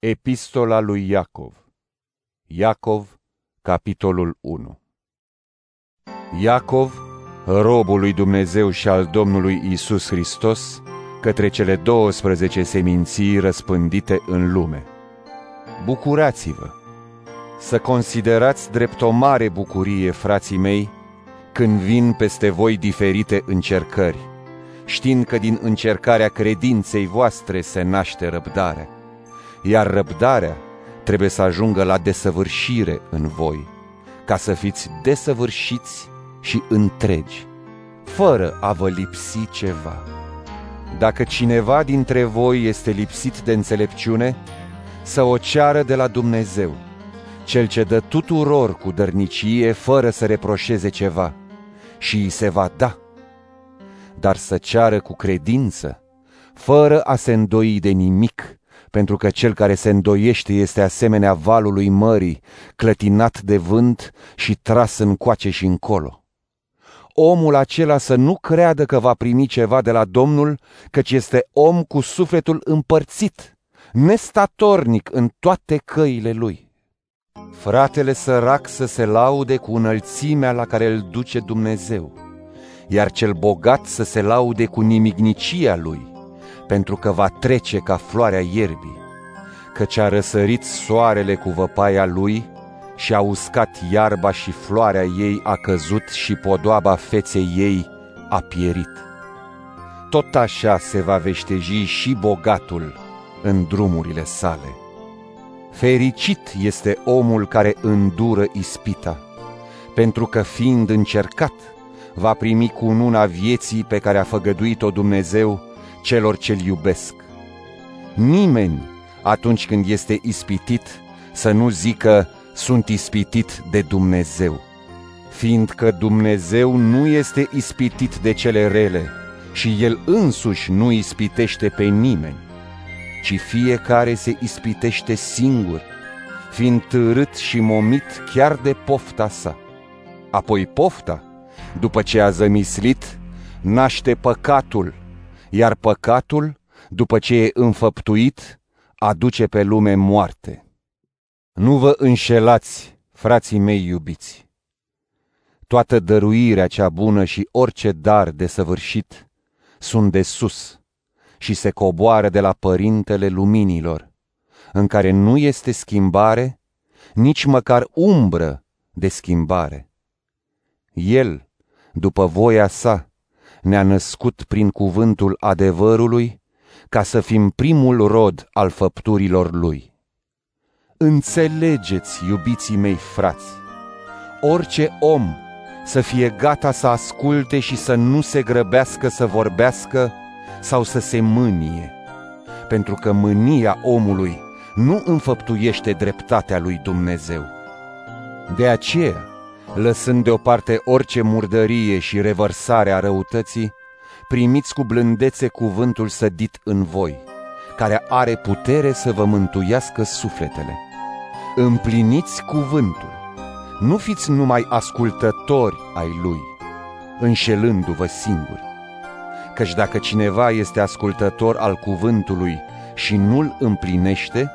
Epistola lui Iacov Iacov, capitolul 1 Iacov, robul lui Dumnezeu și al Domnului Isus Hristos, către cele 12 seminții răspândite în lume. Bucurați-vă! Să considerați drept o mare bucurie, frații mei, când vin peste voi diferite încercări, știind că din încercarea credinței voastre se naște răbdarea iar răbdarea trebuie să ajungă la desăvârșire în voi, ca să fiți desăvârșiți și întregi, fără a vă lipsi ceva. Dacă cineva dintre voi este lipsit de înțelepciune, să o ceară de la Dumnezeu, cel ce dă tuturor cu dărnicie fără să reproșeze ceva, și îi se va da. Dar să ceară cu credință, fără a se îndoi de nimic, pentru că cel care se îndoiește este asemenea valului mării, clătinat de vânt și tras în coace și încolo. Omul acela să nu creadă că va primi ceva de la Domnul, căci este om cu sufletul împărțit, nestatornic în toate căile lui. Fratele sărac să se laude cu înălțimea la care îl duce Dumnezeu, iar cel bogat să se laude cu nimicnicia lui, pentru că va trece ca floarea ierbii, căci a răsărit soarele cu văpaia lui și a uscat iarba și floarea ei a căzut și podoaba feței ei a pierit. Tot așa se va veșteji și bogatul în drumurile sale. Fericit este omul care îndură ispita, pentru că fiind încercat, va primi cu una vieții pe care a făgăduit-o Dumnezeu celor ce-L iubesc. Nimeni, atunci când este ispitit, să nu zică, sunt ispitit de Dumnezeu, fiindcă Dumnezeu nu este ispitit de cele rele și El însuși nu ispitește pe nimeni, ci fiecare se ispitește singur, fiind târât și momit chiar de pofta sa. Apoi pofta, după ce a zămislit, naște păcatul, iar păcatul, după ce e înfăptuit, aduce pe lume moarte. Nu vă înșelați, frații mei iubiți. Toată dăruirea cea bună și orice dar de săvârșit sunt de sus și se coboară de la Părintele Luminilor, în care nu este schimbare, nici măcar umbră de schimbare. El, după voia sa, ne-a născut prin cuvântul adevărului, ca să fim primul rod al făpturilor lui. Înțelegeți, iubiții mei frați, orice om să fie gata să asculte și să nu se grăbească să vorbească sau să se mânie, pentru că mânia omului nu înfăptuiește dreptatea lui Dumnezeu. De aceea, lăsând deoparte orice murdărie și revărsare a răutății, primiți cu blândețe cuvântul sădit în voi, care are putere să vă mântuiască sufletele. Împliniți cuvântul, nu fiți numai ascultători ai lui, înșelându-vă singuri. Căci dacă cineva este ascultător al cuvântului și nu-l împlinește,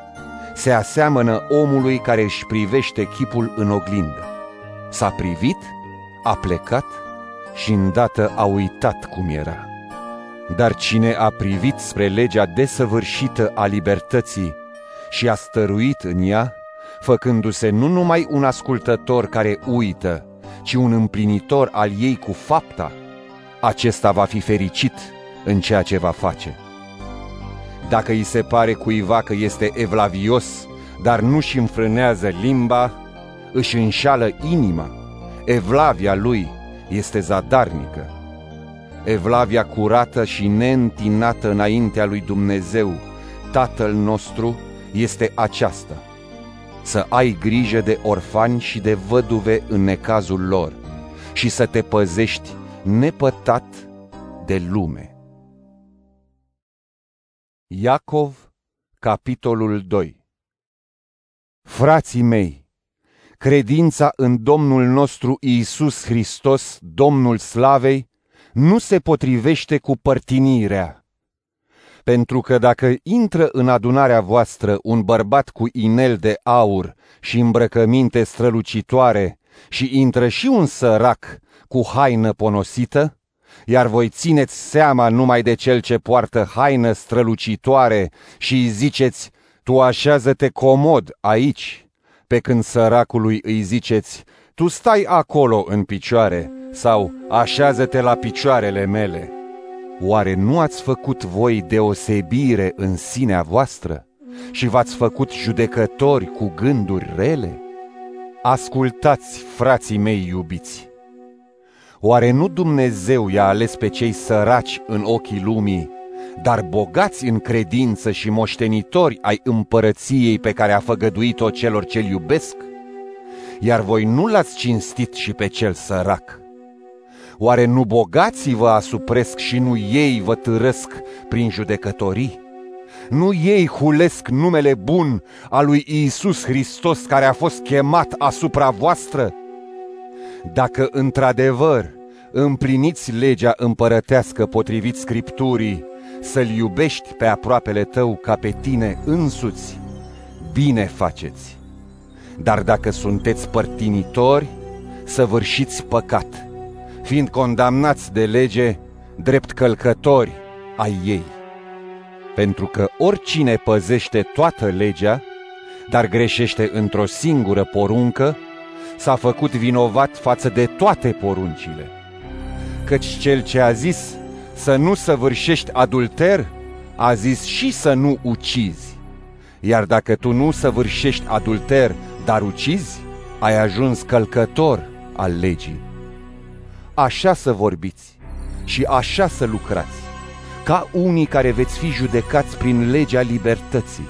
se aseamănă omului care își privește chipul în oglindă S-a privit, a plecat și îndată a uitat cum era. Dar cine a privit spre legea desăvârșită a libertății și a stăruit în ea, făcându-se nu numai un ascultător care uită, ci un împlinitor al ei cu fapta, acesta va fi fericit în ceea ce va face. Dacă îi se pare cuiva că este evlavios, dar nu-și înfrânează limba, își înșală inima, evlavia lui este zadarnică. Evlavia curată și neîntinată înaintea lui Dumnezeu, Tatăl nostru, este aceasta. Să ai grijă de orfani și de văduve în necazul lor și să te păzești nepătat de lume. Iacov, capitolul 2 Frații mei, Credința în Domnul nostru Iisus Hristos, Domnul Slavei, nu se potrivește cu părtinirea. Pentru că dacă intră în adunarea voastră un bărbat cu inel de aur și îmbrăcăminte strălucitoare și intră și un sărac cu haină ponosită, iar voi țineți seama numai de cel ce poartă haină strălucitoare și îi ziceți, tu așează-te comod aici, pe când săracului îi ziceți, tu stai acolo în picioare sau așează-te la picioarele mele. Oare nu ați făcut voi deosebire în sinea voastră și v-ați făcut judecători cu gânduri rele? Ascultați, frații mei iubiți! Oare nu Dumnezeu i-a ales pe cei săraci în ochii lumii, dar bogați în credință și moștenitori ai împărăției pe care a făgăduit-o celor ce-L iubesc? Iar voi nu l-ați cinstit și pe cel sărac. Oare nu bogații vă asupresc și nu ei vă târăsc prin judecătorii? Nu ei hulesc numele bun al lui Iisus Hristos care a fost chemat asupra voastră? Dacă într-adevăr împliniți legea împărătească potrivit Scripturii, să-L iubești pe aproapele tău ca pe tine însuți, bine faceți. Dar dacă sunteți părtinitori, săvârșiți păcat, fiind condamnați de lege drept călcători ai ei. Pentru că oricine păzește toată legea, dar greșește într-o singură poruncă, s-a făcut vinovat față de toate poruncile. Căci cel ce a zis să nu săvârșești adulter, a zis și să nu ucizi. Iar dacă tu nu săvârșești adulter, dar ucizi, ai ajuns călcător al legii. Așa să vorbiți și așa să lucrați, ca unii care veți fi judecați prin legea libertății,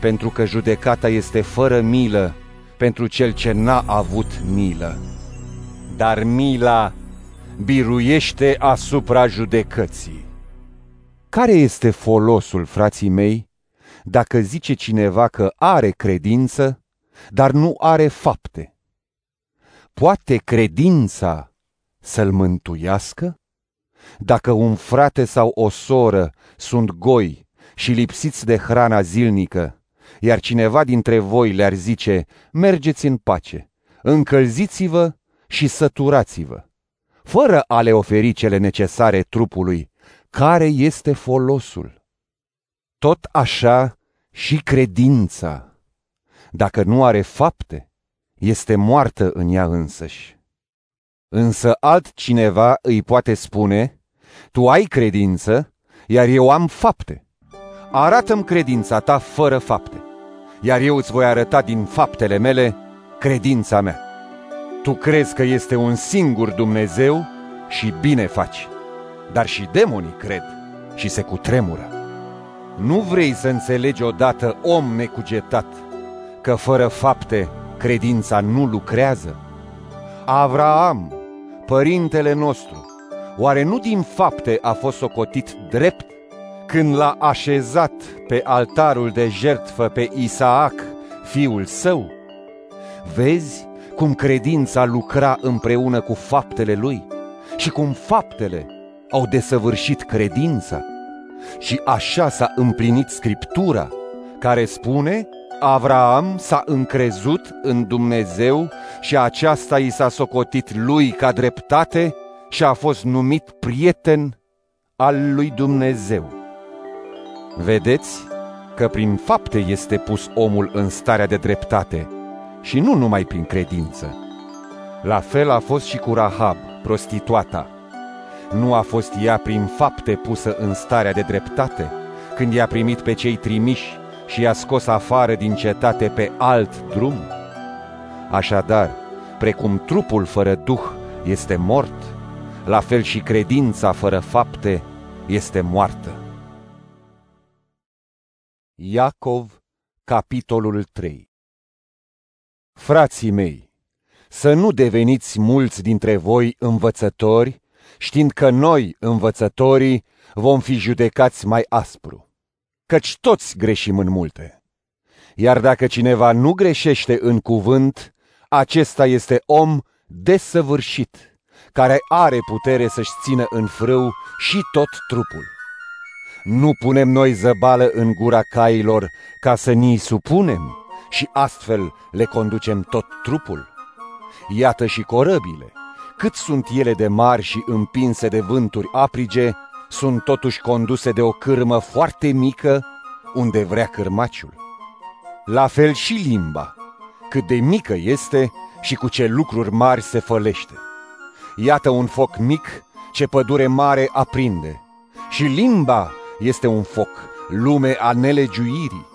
pentru că judecata este fără milă pentru cel ce n-a avut milă. Dar mila biruiește asupra judecății. Care este folosul, frații mei, dacă zice cineva că are credință, dar nu are fapte? Poate credința să-l mântuiască? Dacă un frate sau o soră sunt goi și lipsiți de hrana zilnică, iar cineva dintre voi le-ar zice, mergeți în pace, încălziți-vă și săturați-vă, fără a le oferi cele necesare trupului, care este folosul? Tot așa și credința, dacă nu are fapte, este moartă în ea însăși. Însă altcineva îi poate spune, tu ai credință, iar eu am fapte. Arată-mi credința ta fără fapte iar eu îți voi arăta din faptele mele credința mea. Tu crezi că este un singur Dumnezeu și bine faci, dar și demonii cred și se cutremură. Nu vrei să înțelegi odată, om necugetat, că fără fapte credința nu lucrează? Avraam, părintele nostru, oare nu din fapte a fost socotit drept când l-a așezat pe altarul de jertfă pe Isaac, fiul său? Vezi cum credința lucra împreună cu faptele lui și cum faptele au desăvârșit credința? Și așa s-a împlinit Scriptura, care spune, Avraam s-a încrezut în Dumnezeu și aceasta i s-a socotit lui ca dreptate și a fost numit prieten al lui Dumnezeu. Vedeți că prin fapte este pus omul în starea de dreptate și nu numai prin credință. La fel a fost și cu Rahab, prostituata. Nu a fost ea prin fapte pusă în starea de dreptate, când i-a primit pe cei trimiși și i-a scos afară din cetate pe alt drum? Așadar, precum trupul fără duh este mort, la fel și credința fără fapte este moartă. Iacov, capitolul 3 Frații mei, să nu deveniți mulți dintre voi învățători, știind că noi, învățătorii, vom fi judecați mai aspru, căci toți greșim în multe. Iar dacă cineva nu greșește în cuvânt, acesta este om desăvârșit, care are putere să-și țină în frâu și tot trupul. Nu punem noi zăbală în gura cailor ca să ni supunem și astfel le conducem tot trupul? Iată și corăbile, cât sunt ele de mari și împinse de vânturi aprige, sunt totuși conduse de o cârmă foarte mică unde vrea cârmaciul. La fel și limba, cât de mică este și cu ce lucruri mari se fălește. Iată un foc mic ce pădure mare aprinde. Și limba este un foc, lume a nelegiuirii.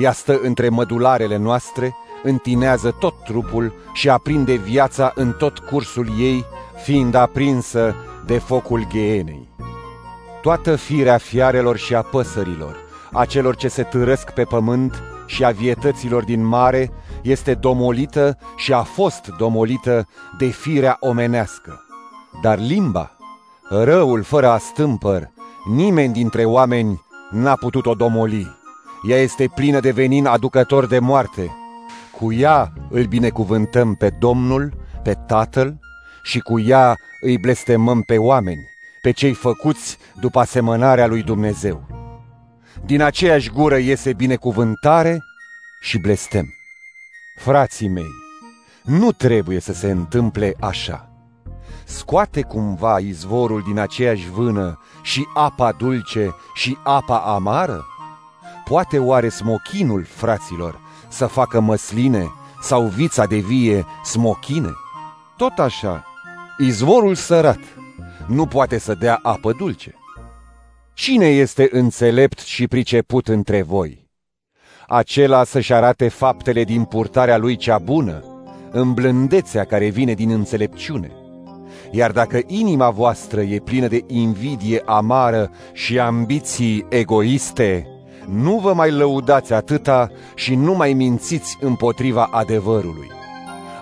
Ea stă între mădularele noastre, întinează tot trupul și aprinde viața în tot cursul ei, fiind aprinsă de focul ghenei. Toată firea fiarelor și a păsărilor, a celor ce se târăsc pe pământ și a vietăților din mare, este domolită și a fost domolită de firea omenească. Dar limba, răul fără astâmpăr, nimeni dintre oameni n-a putut-o domoli. Ea este plină de venin aducător de moarte. Cu ea îl binecuvântăm pe Domnul, pe Tatăl și cu ea îi blestemăm pe oameni, pe cei făcuți după asemănarea lui Dumnezeu. Din aceeași gură iese binecuvântare și blestem. Frații mei, nu trebuie să se întâmple așa. Scoate cumva izvorul din aceeași vână și apa dulce și apa amară? Poate oare smochinul, fraților, să facă măsline sau vița de vie smochine? Tot așa, izvorul sărat nu poate să dea apă dulce. Cine este înțelept și priceput între voi? acela să-și arate faptele din purtarea lui cea bună, în blândețea care vine din înțelepciune. Iar dacă inima voastră e plină de invidie amară și ambiții egoiste, nu vă mai lăudați atâta și nu mai mințiți împotriva adevărului.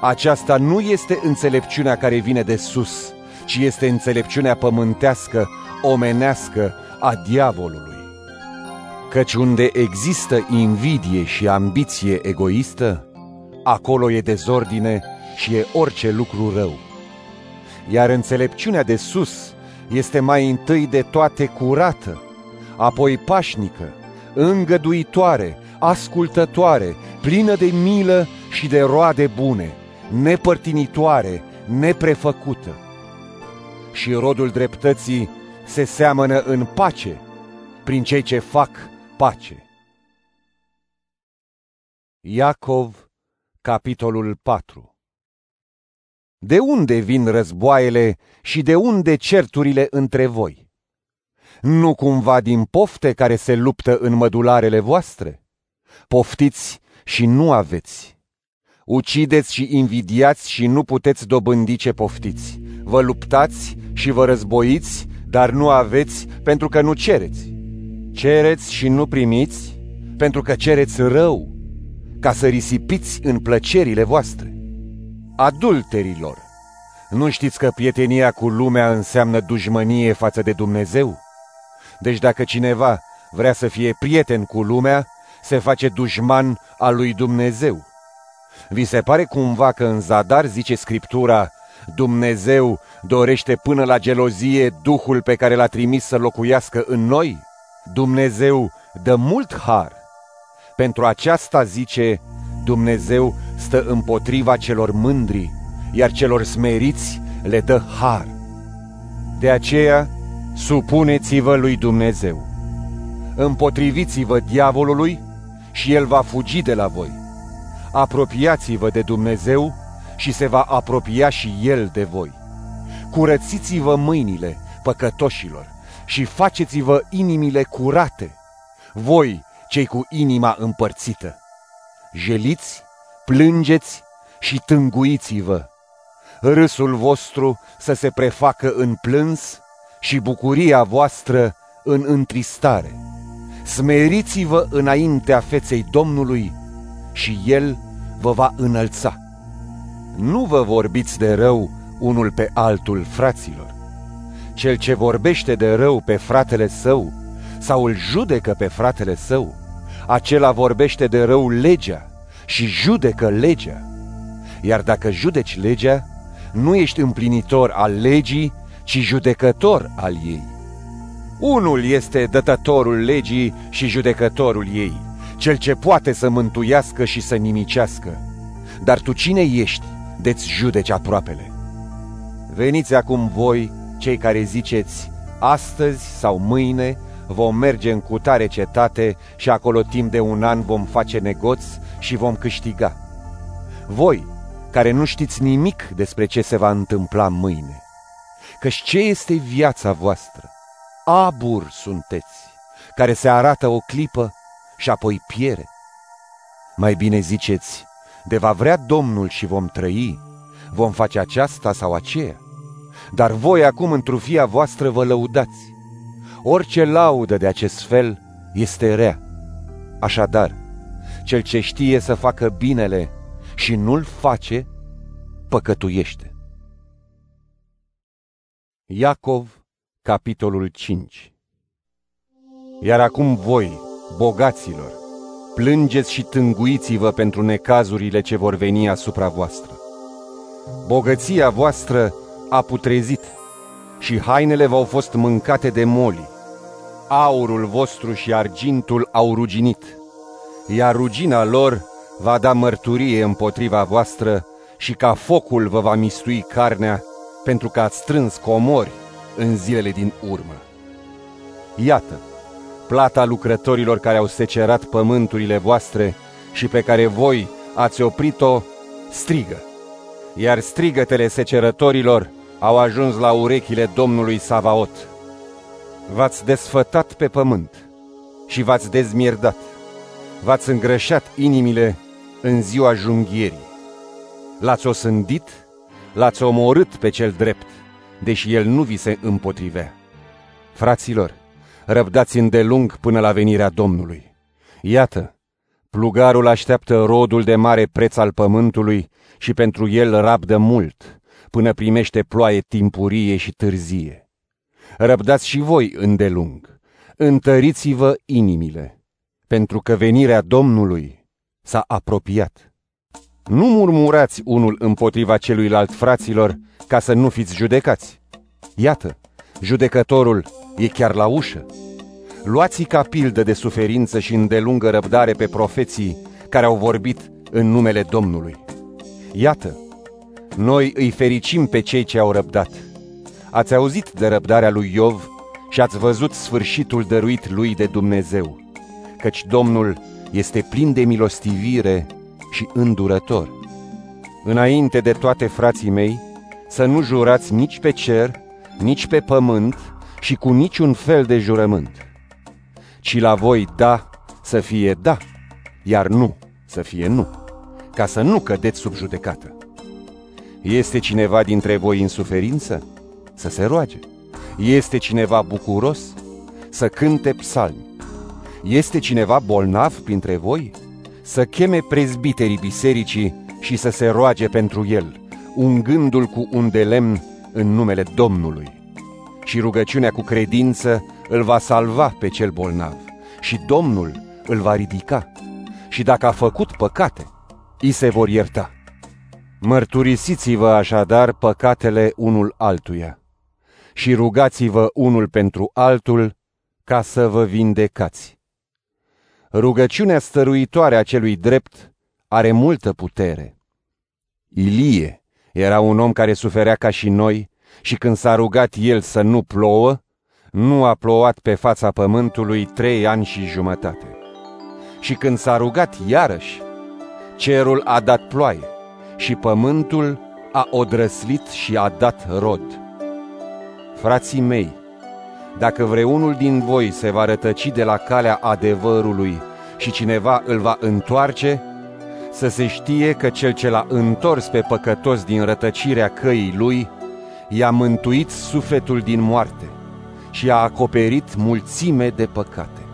Aceasta nu este înțelepciunea care vine de sus, ci este înțelepciunea pământească, omenească a diavolului. Căci unde există invidie și ambiție egoistă, acolo e dezordine și e orice lucru rău. Iar înțelepciunea de sus este mai întâi de toate curată, apoi pașnică, îngăduitoare, ascultătoare, plină de milă și de roade bune, nepărtinitoare, neprefăcută. Și rodul dreptății se seamănă în pace prin cei ce fac pace. Iacov, capitolul 4 De unde vin războaiele și de unde certurile între voi? Nu cumva din pofte care se luptă în mădularele voastre? Poftiți și nu aveți. Ucideți și invidiați și nu puteți dobândi ce poftiți. Vă luptați și vă războiți, dar nu aveți pentru că nu cereți. Cereți și nu primiți, pentru că cereți rău, ca să risipiți în plăcerile voastre. Adulterilor, nu știți că prietenia cu lumea înseamnă dușmănie față de Dumnezeu? Deci dacă cineva vrea să fie prieten cu lumea, se face dușman al lui Dumnezeu. Vi se pare cumva că în zadar zice Scriptura, Dumnezeu dorește până la gelozie Duhul pe care l-a trimis să locuiască în noi? Dumnezeu dă mult har. Pentru aceasta zice, Dumnezeu stă împotriva celor mândri, iar celor smeriți le dă har. De aceea, supuneți-vă lui Dumnezeu. Împotriviți-vă diavolului și el va fugi de la voi. Apropiați-vă de Dumnezeu și se va apropia și el de voi. Curățiți-vă mâinile păcătoșilor și faceți-vă inimile curate, voi, cei cu inima împărțită. Jeliți, plângeți și tânguiți-vă. Râsul vostru să se prefacă în plâns și bucuria voastră în întristare. Smeriți-vă înaintea feței Domnului și El vă va înălța. Nu vă vorbiți de rău unul pe altul, fraților cel ce vorbește de rău pe fratele său sau îl judecă pe fratele său, acela vorbește de rău legea și judecă legea. Iar dacă judeci legea, nu ești împlinitor al legii, ci judecător al ei. Unul este dătătorul legii și judecătorul ei, cel ce poate să mântuiască și să nimicească. Dar tu cine ești de-ți judeci aproapele? Veniți acum voi, cei care ziceți, astăzi sau mâine vom merge în cutare cetate și acolo timp de un an vom face negoț și vom câștiga. Voi, care nu știți nimic despre ce se va întâmpla mâine, căci ce este viața voastră? Abur sunteți, care se arată o clipă și apoi piere. Mai bine ziceți, de va vrea Domnul și vom trăi, vom face aceasta sau aceea. Dar voi acum într-o fia voastră vă lăudați. Orice laudă de acest fel este rea. Așadar, cel ce știe să facă binele și nu-l face, păcătuiește. Iacov, capitolul 5 Iar acum voi, bogaților, plângeți și tânguiți-vă pentru necazurile ce vor veni asupra voastră. Bogăția voastră a putrezit și hainele v-au fost mâncate de moli. Aurul vostru și argintul au ruginit, iar rugina lor va da mărturie împotriva voastră și ca focul vă va mistui carnea, pentru că ați strâns comori în zilele din urmă. Iată, plata lucrătorilor care au secerat pământurile voastre și pe care voi ați oprit-o, strigă. Iar strigătele secerătorilor au ajuns la urechile Domnului Savaot. V-ați desfătat pe pământ și v-ați dezmierdat. V-ați îngrășat inimile în ziua junghierii. L-ați osândit, l-ați omorât pe cel drept, deși el nu vi se împotrivea. Fraților, răbdați îndelung până la venirea Domnului. Iată, plugarul așteaptă rodul de mare preț al pământului și pentru el rabdă mult, până primește ploaie timpurie și târzie. Răbdați și voi îndelung, întăriți-vă inimile, pentru că venirea Domnului s-a apropiat. Nu murmurați unul împotriva celuilalt fraților, ca să nu fiți judecați. Iată, judecătorul e chiar la ușă. Luați ca pildă de suferință și îndelungă răbdare pe profeții care au vorbit în numele Domnului. Iată, noi îi fericim pe cei ce au răbdat. Ați auzit de răbdarea lui Iov și ați văzut sfârșitul dăruit lui de Dumnezeu, căci Domnul este plin de milostivire și îndurător. Înainte de toate frații mei, să nu jurați nici pe cer, nici pe pământ și cu niciun fel de jurământ, ci la voi da să fie da, iar nu să fie nu, ca să nu cădeți sub judecată. Este cineva dintre voi în suferință? Să se roage. Este cineva bucuros? Să cânte psalmi. Este cineva bolnav printre voi? Să cheme prezbiterii bisericii și să se roage pentru el, ungându-l cu un de lemn în numele Domnului. Și rugăciunea cu credință îl va salva pe cel bolnav și Domnul îl va ridica. Și dacă a făcut păcate, îi se vor ierta. Mărturisiți-vă așadar păcatele unul altuia și rugați-vă unul pentru altul ca să vă vindecați. Rugăciunea stăruitoare a celui drept are multă putere. Ilie era un om care suferea ca și noi și când s-a rugat el să nu plouă, nu a plouat pe fața pământului trei ani și jumătate. Și când s-a rugat iarăși, cerul a dat ploaie și pământul a odrăslit și a dat rod. Frații mei, dacă vreunul din voi se va rătăci de la calea adevărului și cineva îl va întoarce, să se știe că cel ce l-a întors pe păcătos din rătăcirea căii lui, i-a mântuit sufletul din moarte și a acoperit mulțime de păcate.